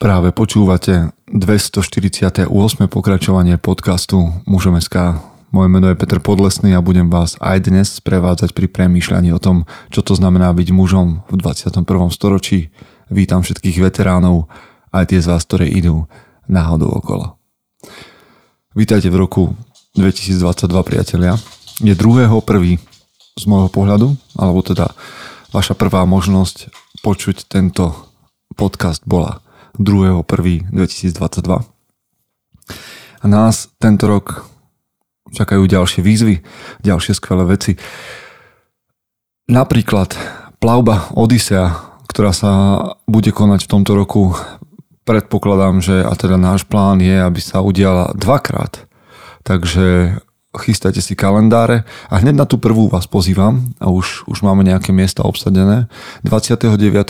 Práve počúvate 248. pokračovanie podcastu Mužom.sk. Moje meno je Peter Podlesný a budem vás aj dnes prevádzať pri premýšľaní o tom, čo to znamená byť mužom v 21. storočí. Vítam všetkých veteránov, aj tie z vás, ktoré idú náhodou okolo. Vítajte v roku 2022, priatelia. Je druhého prvý z môjho pohľadu, alebo teda vaša prvá možnosť počuť tento podcast bola 2.1.2022. A nás tento rok čakajú ďalšie výzvy, ďalšie skvelé veci. Napríklad plavba Odisea, ktorá sa bude konať v tomto roku. Predpokladám, že a teda náš plán je, aby sa udiala dvakrát. Takže chystajte si kalendáre a hneď na tú prvú vás pozývam a už, už máme nejaké miesta obsadené. 29.4.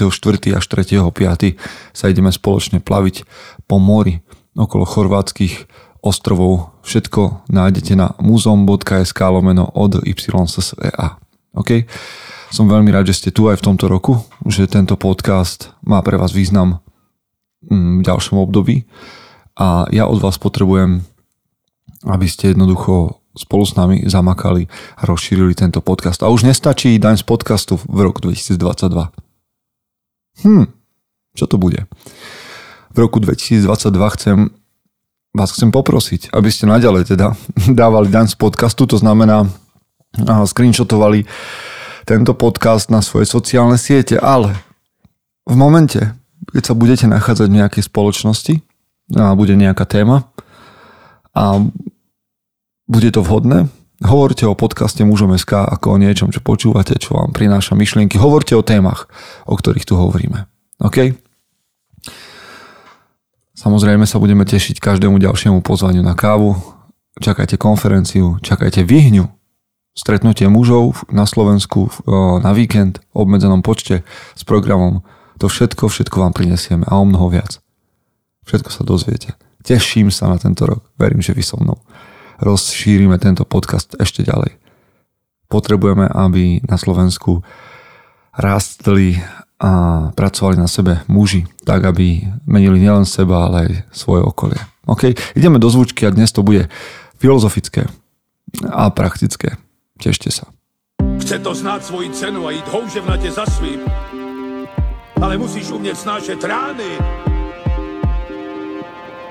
až 3.5. sa ideme spoločne plaviť po mori okolo chorvátskych ostrovov. Všetko nájdete na muzom.sk lomeno od YSSEA. OK? Som veľmi rád, že ste tu aj v tomto roku, že tento podcast má pre vás význam mm, v ďalšom období a ja od vás potrebujem aby ste jednoducho spolu s nami zamakali a rozšírili tento podcast. A už nestačí daň z podcastu v roku 2022. Hm, čo to bude? V roku 2022 chcem vás chcem poprosiť, aby ste naďalej teda dávali daň z podcastu, to znamená screenshotovali tento podcast na svoje sociálne siete, ale v momente, keď sa budete nachádzať v nejakej spoločnosti a bude nejaká téma a bude to vhodné? Hovorte o podcaste Mužom.sk ako o niečom, čo počúvate, čo vám prináša myšlienky. Hovorte o témach, o ktorých tu hovoríme. OK? Samozrejme sa budeme tešiť každému ďalšiemu pozvaniu na kávu. Čakajte konferenciu, čakajte vyhňu. Stretnutie mužov na Slovensku na víkend v obmedzenom počte s programom. To všetko, všetko vám prinesieme a o mnoho viac. Všetko sa dozviete. Teším sa na tento rok. Verím, že vy so mnou rozšírime tento podcast ešte ďalej. Potrebujeme, aby na Slovensku rástli a pracovali na sebe muži, tak aby menili nielen seba, ale aj svoje okolie. OK, ideme do zvučky a dnes to bude filozofické a praktické. Tešte sa. Chce to znáť svoji cenu a ísť houževnate za svým. Ale musíš umieť snášať rány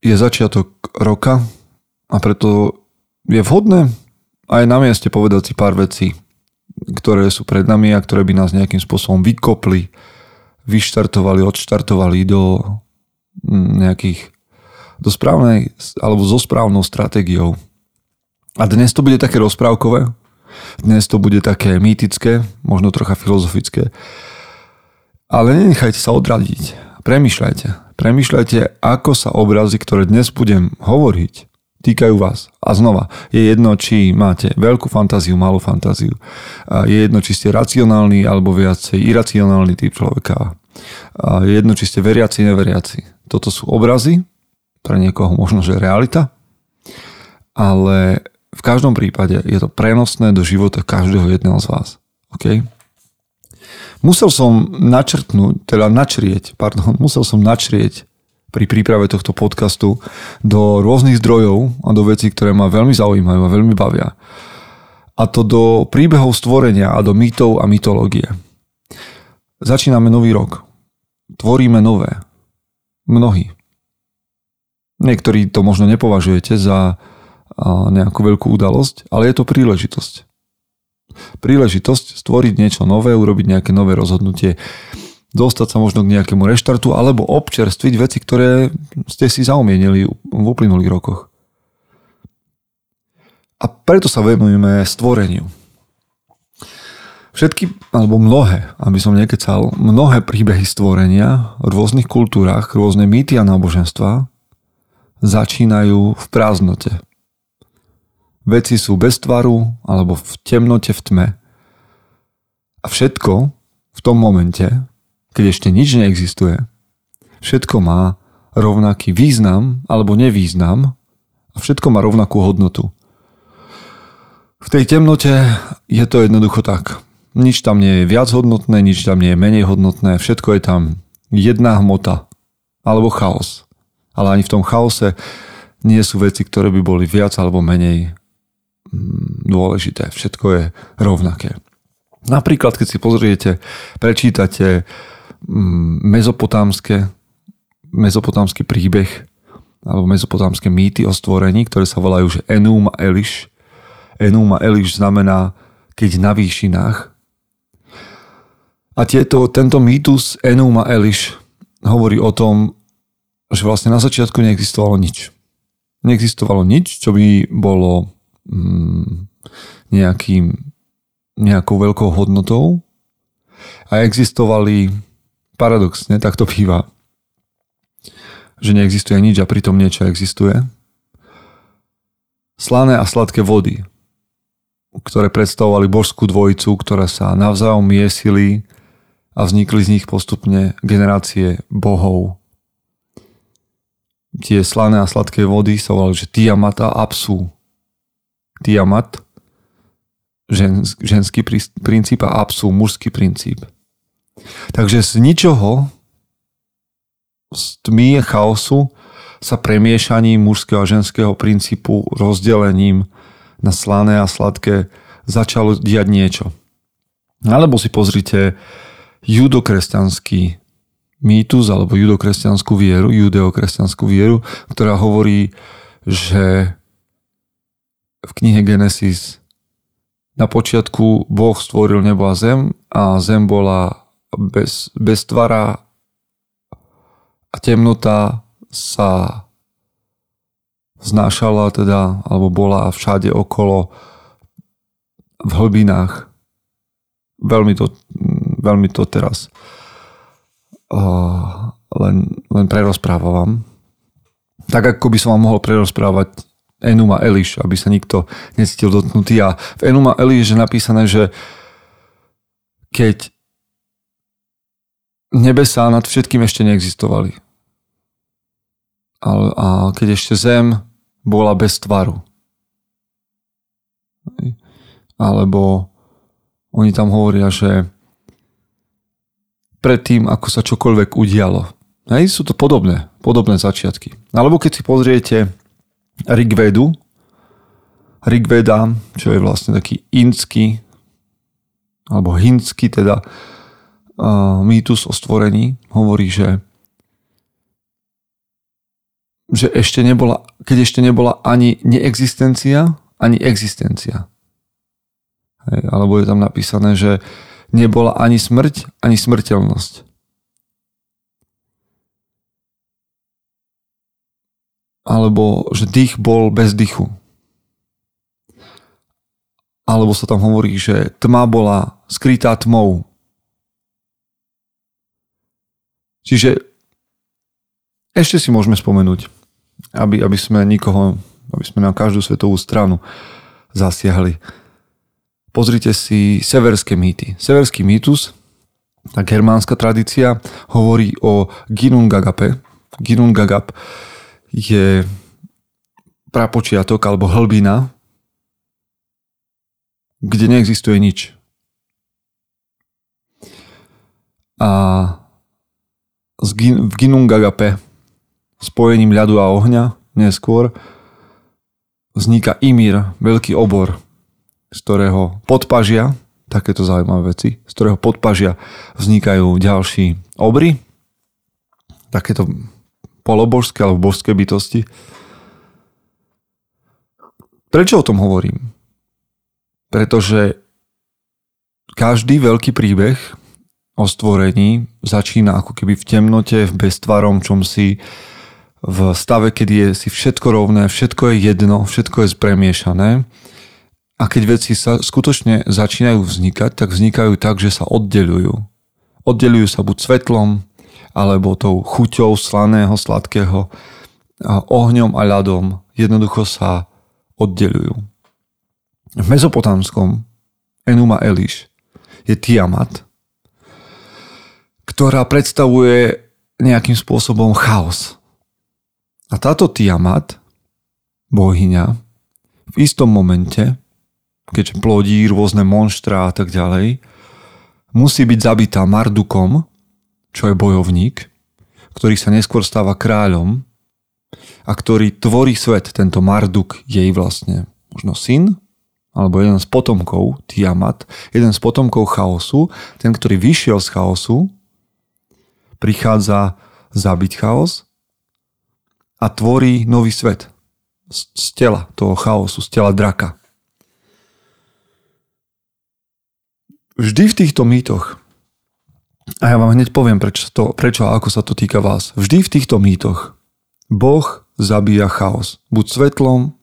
Je začiatok roka a preto je vhodné aj na mieste povedať si pár vecí, ktoré sú pred nami a ktoré by nás nejakým spôsobom vykopli, vyštartovali, odštartovali do nejakých do správnej alebo so správnou stratégiou. A dnes to bude také rozprávkové, dnes to bude také mýtické, možno trocha filozofické, ale nenechajte sa odradiť. Premýšľajte. Premýšľajte, ako sa obrazy, ktoré dnes budem hovoriť, týkajú vás. A znova, je jedno, či máte veľkú fantáziu, malú fantáziu. Je jedno, či ste racionálny alebo viacej iracionálny typ človeka. Je jedno, či ste veriaci, neveriaci. Toto sú obrazy, pre niekoho možno, že realita, ale v každom prípade je to prenosné do života každého jedného z vás. Okay? Musel som načrtnúť, teda načrieť, pardon, musel som načrieť pri príprave tohto podcastu do rôznych zdrojov a do vecí, ktoré ma veľmi zaujímajú a veľmi bavia. A to do príbehov stvorenia a do mýtov a mytológie. Začíname nový rok. Tvoríme nové. Mnohí. Niektorí to možno nepovažujete za nejakú veľkú udalosť, ale je to príležitosť príležitosť stvoriť niečo nové, urobiť nejaké nové rozhodnutie, dostať sa možno k nejakému reštartu alebo občerstviť veci, ktoré ste si zaumienili v uplynulých rokoch. A preto sa venujeme stvoreniu. Všetky, alebo mnohé, aby som nekecal, mnohé príbehy stvorenia v rôznych kultúrach, rôzne mýty a náboženstva začínajú v prázdnote. Veci sú bez tvaru alebo v temnote, v tme. A všetko v tom momente, keď ešte nič neexistuje, všetko má rovnaký význam alebo nevýznam a všetko má rovnakú hodnotu. V tej temnote je to jednoducho tak. Nič tam nie je viac hodnotné, nič tam nie je menej hodnotné, všetko je tam jedna hmota alebo chaos. Ale ani v tom chaose nie sú veci, ktoré by boli viac alebo menej dôležité. Všetko je rovnaké. Napríklad, keď si pozriete, prečítate mm, mezopotámske, mezopotámsky príbeh alebo mezopotámske mýty o stvorení, ktoré sa volajú že Enum a Eliš. Enum a Eliš znamená keď na výšinách. A tieto, tento mýtus Enuma Eliš hovorí o tom, že vlastne na začiatku neexistovalo nič. Neexistovalo nič, čo by bolo nejakým, nejakou veľkou hodnotou a existovali paradoxne, tak to býva, že neexistuje nič a pritom niečo existuje. Slané a sladké vody, ktoré predstavovali božskú dvojicu, ktorá sa navzájom miesili a vznikli z nich postupne generácie bohov. Tie slané a sladké vody sa volali, že Tiamat a Apsu. Tiamat, žen, ženský princíp a Apsu, mužský princíp. Takže z ničoho, z tmy a chaosu sa premiešaním mužského a ženského princípu, rozdelením na slané a sladké začalo diať niečo. Alebo si pozrite judokresťanský mýtus alebo judokresťanskú vieru, judeokresťanskú vieru, ktorá hovorí, že v knihe Genesis na počiatku Boh stvoril nebo a zem a zem bola bez, bez tvara a temnota sa znášala teda, alebo bola všade okolo v hlbinách. Veľmi to veľmi to teraz uh, len, len prerozprávam. Tak ako by som vám mohol prerozprávať Enuma Eliš, aby sa nikto necítil dotknutý. A v Enuma Eliš je napísané, že keď nebesá nad všetkým ešte neexistovali. A, a keď ešte zem bola bez tvaru. Alebo oni tam hovoria, že predtým, ako sa čokoľvek udialo. Hej, sú to podobné, podobné začiatky. Alebo keď si pozriete Rigvedu, Rigveda, čo je vlastne taký inský, alebo hinský teda uh, mýtus o stvorení, hovorí, že že ešte nebola, keď ešte nebola ani neexistencia, ani existencia. Hej, alebo je tam napísané, že nebola ani smrť, ani smrteľnosť. Alebo že dých bol bez dychu. Alebo sa tam hovorí, že tma bola skrytá tmou. Čiže ešte si môžeme spomenúť, aby, aby sme nikoho, aby sme na každú svetovú stranu zasiahli Pozrite si severské mýty. Severský mýtus, tá germánska tradícia, hovorí o Ginungagape. Ginungagap je prapočiatok alebo hlbina, kde neexistuje nič. A v Ginungagape spojením ľadu a ohňa neskôr vzniká Imír, veľký obor, z ktorého podpažia, takéto zaujímavé veci, z ktorého podpažia vznikajú ďalší obry, takéto polobožské alebo božské bytosti. Prečo o tom hovorím? Pretože každý veľký príbeh o stvorení začína ako keby v temnote, v beztvarom čomsi, v stave, kedy je si všetko rovné, všetko je jedno, všetko je spremiešané A keď veci sa skutočne začínajú vznikať, tak vznikajú tak, že sa oddelujú. Oddelujú sa buď svetlom, alebo tou chuťou slaného, sladkého, ohňom a ľadom. Jednoducho sa oddelujú. V mezopotámskom Enuma Eliš je Tiamat, ktorá predstavuje nejakým spôsobom chaos. A táto Tiamat, bohyňa, v istom momente keďže plodí rôzne monštra a tak ďalej, musí byť zabitá Mardukom, čo je bojovník, ktorý sa neskôr stáva kráľom a ktorý tvorí svet. Tento Marduk jej vlastne možno syn, alebo jeden z potomkov, Tiamat, jeden z potomkov chaosu, ten, ktorý vyšiel z chaosu, prichádza zabiť chaos a tvorí nový svet z tela toho chaosu, z tela draka. vždy v týchto mýtoch, a ja vám hneď poviem, prečo, to, prečo a ako sa to týka vás, vždy v týchto mýtoch Boh zabíja chaos. Buď svetlom,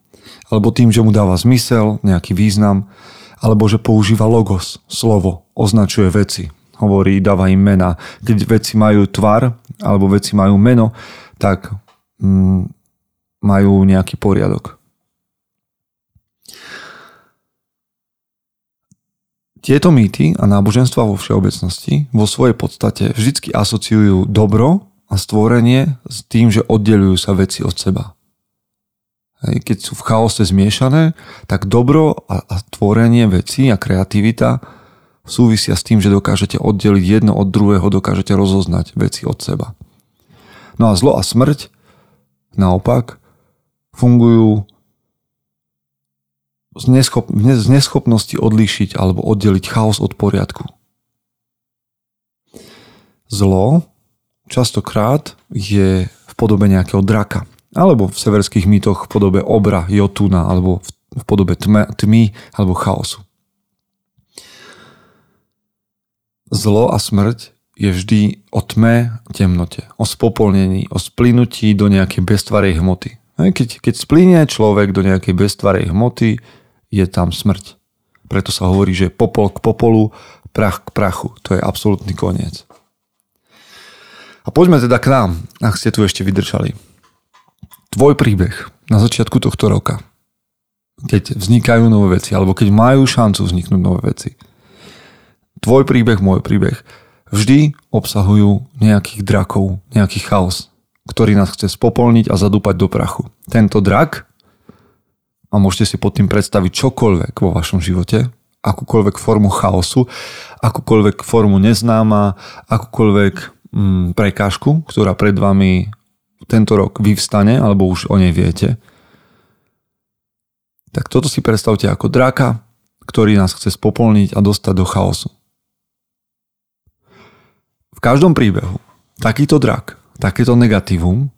alebo tým, že mu dáva zmysel, nejaký význam, alebo že používa logos, slovo, označuje veci. Hovorí, dáva im mena. Keď veci majú tvar, alebo veci majú meno, tak mm, majú nejaký poriadok. Tieto mýty a náboženstva vo všeobecnosti vo svojej podstate vždy asociujú dobro a stvorenie s tým, že oddelujú sa veci od seba. Keď sú v chaose zmiešané, tak dobro a, a tvorenie veci a kreativita súvisia s tým, že dokážete oddeliť jedno od druhého, dokážete rozoznať veci od seba. No a zlo a smrť naopak fungujú z, neschop, z neschopnosti odlíšiť alebo oddeliť chaos od poriadku. Zlo častokrát je v podobe nejakého draka, alebo v severských mýtoch v podobe obra, jotuna, alebo v podobe tme, tmy alebo chaosu. Zlo a smrť je vždy o tme, temnote, o spopolnení, o splynutí do nejakej bestvarej hmoty. Keď, keď splíne človek do nejakej bestvarej hmoty, je tam smrť. Preto sa hovorí, že popol k popolu, prach k prachu. To je absolútny koniec. A poďme teda k nám, ak ste tu ešte vydržali. Tvoj príbeh na začiatku tohto roka, keď vznikajú nové veci, alebo keď majú šancu vzniknúť nové veci. Tvoj príbeh, môj príbeh, vždy obsahujú nejakých drakov, nejaký chaos, ktorý nás chce spopolniť a zadúpať do prachu. Tento drak a môžete si pod tým predstaviť čokoľvek vo vašom živote, akúkoľvek formu chaosu, akúkoľvek formu neznáma, akúkoľvek mm, prekážku, ktorá pred vami tento rok vyvstane, alebo už o nej viete, tak toto si predstavte ako draka, ktorý nás chce spopolniť a dostať do chaosu. V každom príbehu takýto drak, takéto negatívum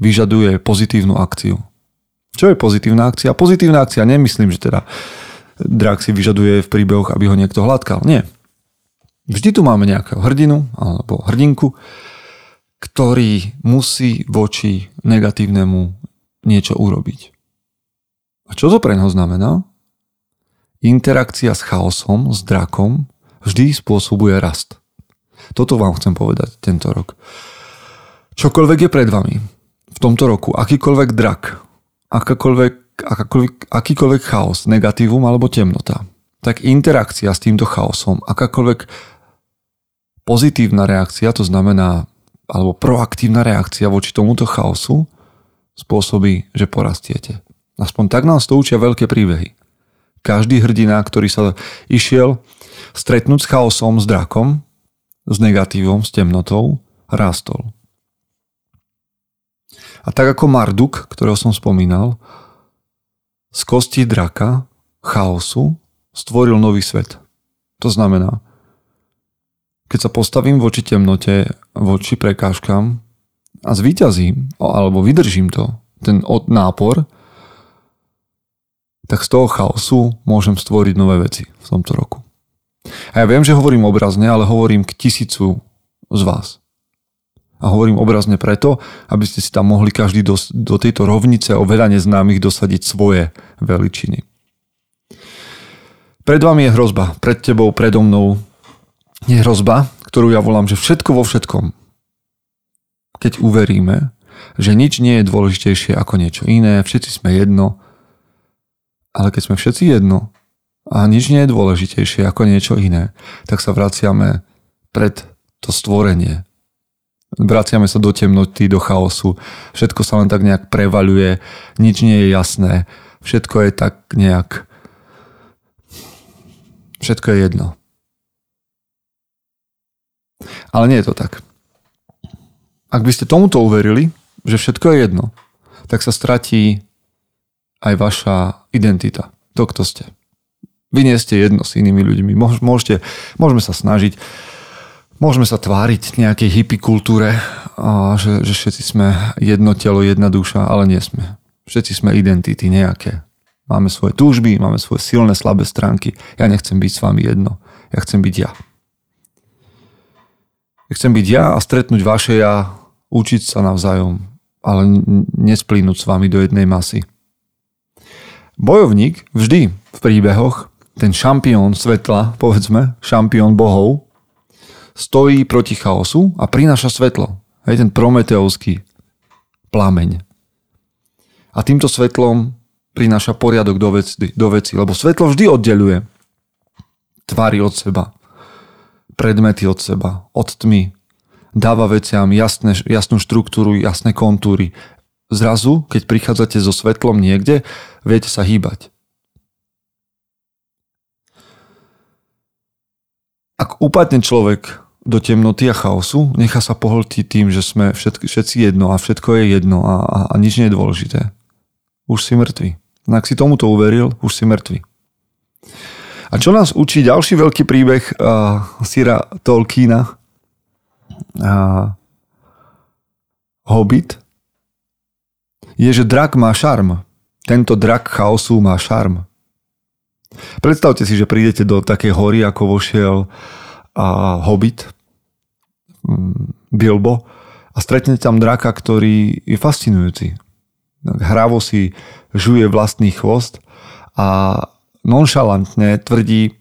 vyžaduje pozitívnu akciu. Čo je pozitívna akcia? Pozitívna akcia, nemyslím, že teda drak si vyžaduje v príbehoch, aby ho niekto hladkal. Nie. Vždy tu máme nejakého hrdinu alebo hrdinku, ktorý musí voči negatívnemu niečo urobiť. A čo to pre neho znamená? Interakcia s chaosom, s drakom vždy spôsobuje rast. Toto vám chcem povedať tento rok. Čokoľvek je pred vami v tomto roku, akýkoľvek drak, akákoľvek, akákoľvek, akýkoľvek chaos, negatívum alebo temnota, tak interakcia s týmto chaosom, akákoľvek pozitívna reakcia, to znamená, alebo proaktívna reakcia voči tomuto chaosu, spôsobí, že porastiete. Aspoň tak nás to učia veľké príbehy. Každý hrdina, ktorý sa išiel stretnúť s chaosom, s drakom, s negatívom, s temnotou, rástol. A tak ako Marduk, ktorého som spomínal, z kosti draka, chaosu, stvoril nový svet. To znamená, keď sa postavím voči temnote, voči prekážkam a zvíťazím, alebo vydržím to, ten od nápor, tak z toho chaosu môžem stvoriť nové veci v tomto roku. A ja viem, že hovorím obrazne, ale hovorím k tisícu z vás. A hovorím obrazne preto, aby ste si tam mohli každý do, do tejto rovnice o veľa neznámych dosadiť svoje veličiny. Pred vami je hrozba, pred tebou, predo mnou je hrozba, ktorú ja volám, že všetko vo všetkom. Keď uveríme, že nič nie je dôležitejšie ako niečo iné, všetci sme jedno, ale keď sme všetci jedno a nič nie je dôležitejšie ako niečo iné, tak sa vraciame pred to stvorenie. Vraciame sa do temnoty, do chaosu. Všetko sa len tak nejak prevaľuje, nič nie je jasné. Všetko je tak nejak Všetko je jedno. Ale nie je to tak. Ak by ste tomuto uverili, že všetko je jedno, tak sa stratí aj vaša identita. To, kto ste. Vy nie ste jedno s inými ľuďmi. Môžete, môžeme sa snažiť, môžeme sa tváriť nejakej hippie kultúre, že, že všetci sme jedno telo, jedna duša, ale nie sme. Všetci sme identity nejaké. Máme svoje túžby, máme svoje silné, slabé stránky. Ja nechcem byť s vami jedno. Ja chcem byť ja. Ja chcem byť ja a stretnúť vaše ja, učiť sa navzájom, ale nesplínuť s vami do jednej masy. Bojovník vždy v príbehoch, ten šampión svetla, povedzme, šampión bohov, stojí proti chaosu a prináša svetlo. Hej, ten prometeovský plameň. A týmto svetlom prináša poriadok do veci, do veci, lebo svetlo vždy oddeluje tvary od seba, predmety od seba, od tmy. Dáva veciam jasné, jasnú štruktúru, jasné kontúry. Zrazu, keď prichádzate so svetlom niekde, viete sa hýbať. Ak upadne človek do temnoty a chaosu, nechá sa pohltiť tým, že sme všetky, všetci jedno a všetko je jedno a, a, a nič nie je dôležité. Už si mŕtvy. No ak si tomuto uveril, už si mŕtvy. A čo nás učí ďalší veľký príbeh uh, Sira Tolkiena, uh, Hobbit, je, že drak má šarm. Tento drak chaosu má šarm. Predstavte si, že prídete do takej hory, ako vošiel uh, Hobbit, um, Bilbo, a stretnete tam draka, ktorý je fascinujúci. Hravo si žuje vlastný chvost a nonšalantne tvrdí,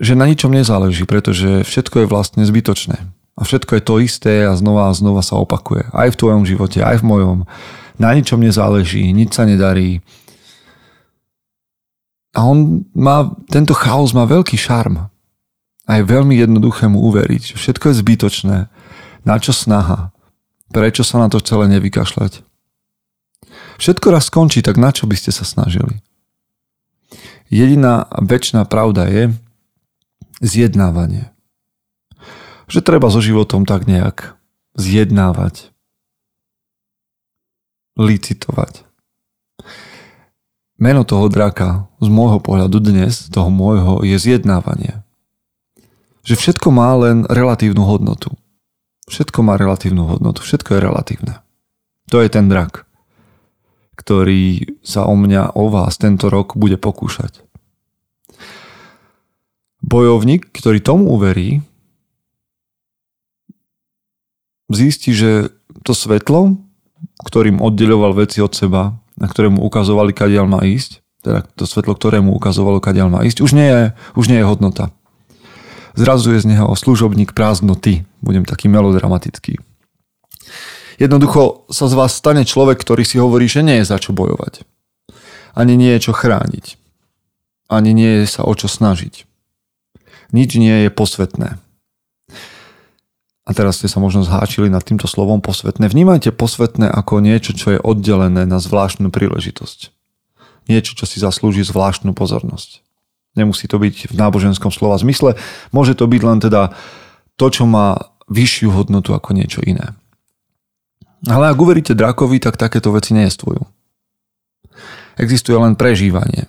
že na ničom nezáleží, pretože všetko je vlastne zbytočné. A všetko je to isté a znova a znova sa opakuje. Aj v tvojom živote, aj v mojom. Na ničom nezáleží, nič sa nedarí. A on má, tento chaos má veľký šarm. A je veľmi jednoduché mu uveriť, všetko je zbytočné. Na čo snaha? Prečo sa na to celé nevykašľať? Všetko raz skončí, tak na čo by ste sa snažili? Jediná väčšiná pravda je zjednávanie. Že treba so životom tak nejak zjednávať. Licitovať. Meno toho draka z môjho pohľadu dnes, toho môjho, je zjednávanie. Že všetko má len relatívnu hodnotu. Všetko má relatívnu hodnotu, všetko je relatívne. To je ten drak ktorý sa o mňa, o vás tento rok bude pokúšať. Bojovník, ktorý tomu uverí, zistí, že to svetlo, ktorým oddeľoval veci od seba, na ktorému ukazovali, kadiaľ má ísť, teda to svetlo, ktorému ukazovalo, kadiaľ má ísť, už nie je, už nie je hodnota. Zrazu je z neho služobník prázdnoty. Budem taký melodramatický. Jednoducho sa z vás stane človek, ktorý si hovorí, že nie je za čo bojovať. Ani nie je čo chrániť. Ani nie je sa o čo snažiť. Nič nie je posvetné. A teraz ste sa možno zháčili nad týmto slovom posvetné. Vnímajte posvetné ako niečo, čo je oddelené na zvláštnu príležitosť. Niečo, čo si zaslúži zvláštnu pozornosť. Nemusí to byť v náboženskom slova zmysle, môže to byť len teda to, čo má vyššiu hodnotu ako niečo iné. Ale ak uveríte drakovi, tak takéto veci neestvujú. Existuje len prežívanie.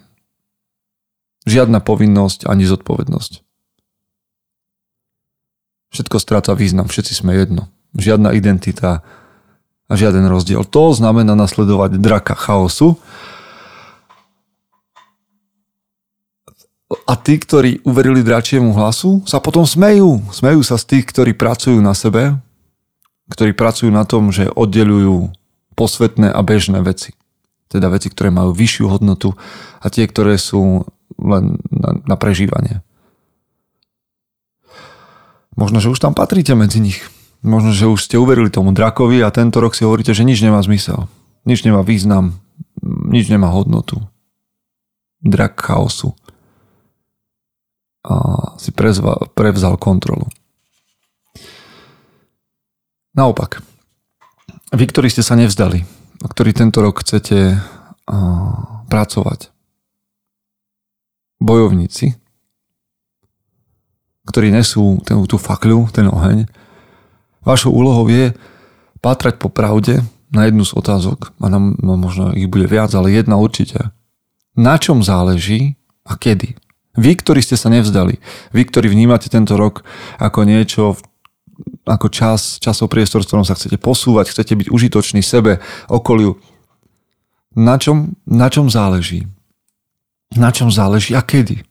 Žiadna povinnosť ani zodpovednosť. Všetko stráca význam, všetci sme jedno. Žiadna identita a žiaden rozdiel. To znamená nasledovať draka chaosu. A tí, ktorí uverili dračiemu hlasu, sa potom smejú. Smejú sa z tých, ktorí pracujú na sebe, ktorí pracujú na tom, že oddelujú posvetné a bežné veci. Teda veci, ktoré majú vyššiu hodnotu a tie, ktoré sú len na, na prežívanie. Možno, že už tam patríte medzi nich. Možno, že už ste uverili tomu drakovi a tento rok si hovoríte, že nič nemá zmysel. Nič nemá význam. Nič nemá hodnotu. Drak chaosu. A si prezval, prevzal kontrolu. Naopak, vy, ktorí ste sa nevzdali, ktorí tento rok chcete pracovať, bojovníci, ktorí nesú ten, tú fakľu, ten oheň, vašou úlohou je pátrať po pravde na jednu z otázok, a nám, no možno ich bude viac, ale jedna určite. Na čom záleží a kedy? Vy, ktorí ste sa nevzdali, vy, ktorí vnímate tento rok ako niečo, ako čas, časov priestor, v ktorom sa chcete posúvať, chcete byť užitočný sebe, okoliu, na čom, na čom záleží? Na čom záleží a kedy?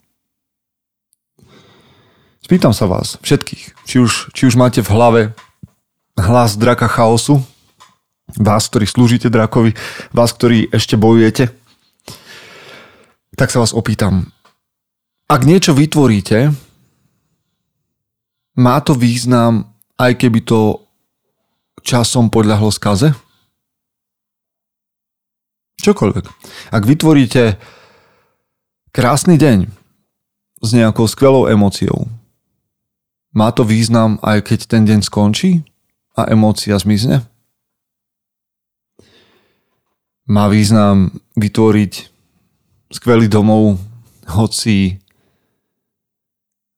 Spýtam sa vás, všetkých, či už, či už máte v hlave hlas draka chaosu, vás, ktorí slúžite drakovi, vás, ktorí ešte bojujete, tak sa vás opýtam, ak niečo vytvoríte, má to význam, aj keby to časom podľahlo skaze? Čokoľvek. Ak vytvoríte krásny deň s nejakou skvelou emóciou, má to význam aj keď ten deň skončí a emócia zmizne? Má význam vytvoriť skvelý domov, hoci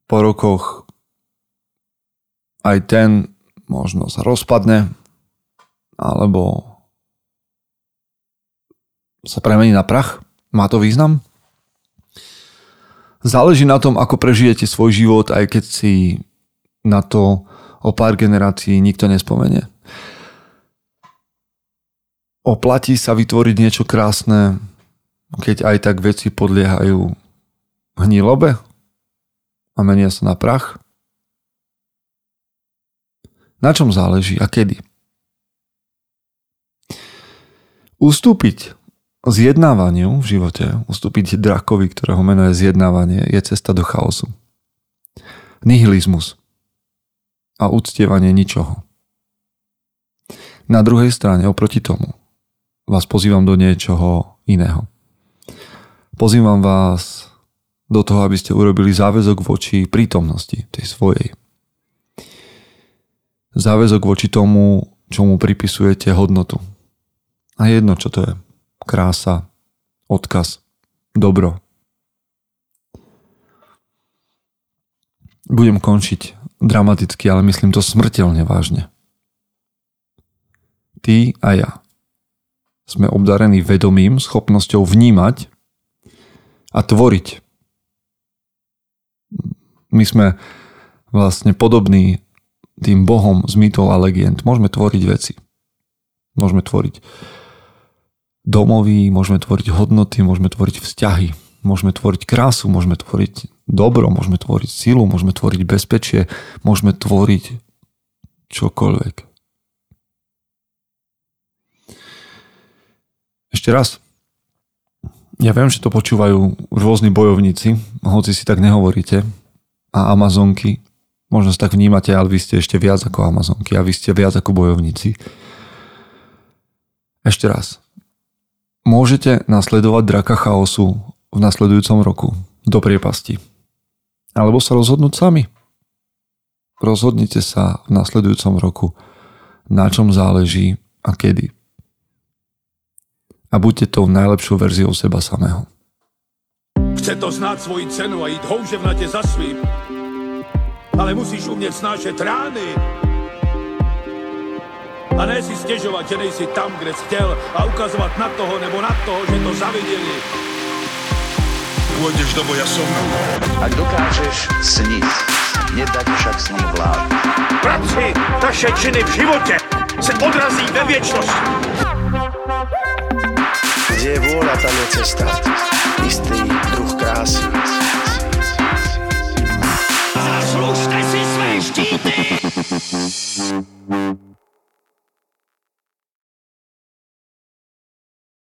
po rokoch aj ten možno sa rozpadne alebo sa premení na prach? Má to význam? Záleží na tom, ako prežijete svoj život, aj keď si na to o pár generácií nikto nespomenie. Oplatí sa vytvoriť niečo krásne, keď aj tak veci podliehajú hnilobe a menia sa na prach? Na čom záleží a kedy? Ustúpiť zjednávaniu v živote, ustúpiť drakovi, ktorého meno je zjednávanie, je cesta do chaosu. Nihilizmus a uctievanie ničoho. Na druhej strane, oproti tomu, vás pozývam do niečoho iného. Pozývam vás do toho, aby ste urobili záväzok voči prítomnosti tej svojej. Záväzok voči tomu, čomu pripisujete hodnotu. A jedno, čo to je. Krása, odkaz, dobro. Budem končiť dramaticky, ale myslím to smrteľne vážne. Ty a ja sme obdarení vedomím, schopnosťou vnímať a tvoriť. My sme vlastne podobní tým bohom z mýtov a legend. Môžeme tvoriť veci. Môžeme tvoriť domovy, môžeme tvoriť hodnoty, môžeme tvoriť vzťahy, môžeme tvoriť krásu, môžeme tvoriť dobro, môžeme tvoriť silu, môžeme tvoriť bezpečie, môžeme tvoriť čokoľvek. Ešte raz. Ja viem, že to počúvajú rôzni bojovníci, hoci si tak nehovoríte. A Amazonky, možno sa tak vnímate, ale vy ste ešte viac ako Amazonky a vy ste viac ako bojovníci. Ešte raz. Môžete nasledovať draka chaosu v nasledujúcom roku do priepasti. Alebo sa rozhodnúť sami. Rozhodnite sa v nasledujúcom roku, na čom záleží a kedy. A buďte tou najlepšou verziou seba samého. Chce to znát svoji cenu a jít houževnatě za svým. Ale musíš umět snášet rány. A ne si stěžovat, že nejsi tam, kde jsi chtěl a ukazovat na toho nebo na toho, že to zaviděli. Pôjdeš do boja som. Ak dokážeš sniť, nedať však snom vlád. Práci, taše činy v životě se odrazí ve věčnosti. Kde je vôľa, tam je cesta. Istý G.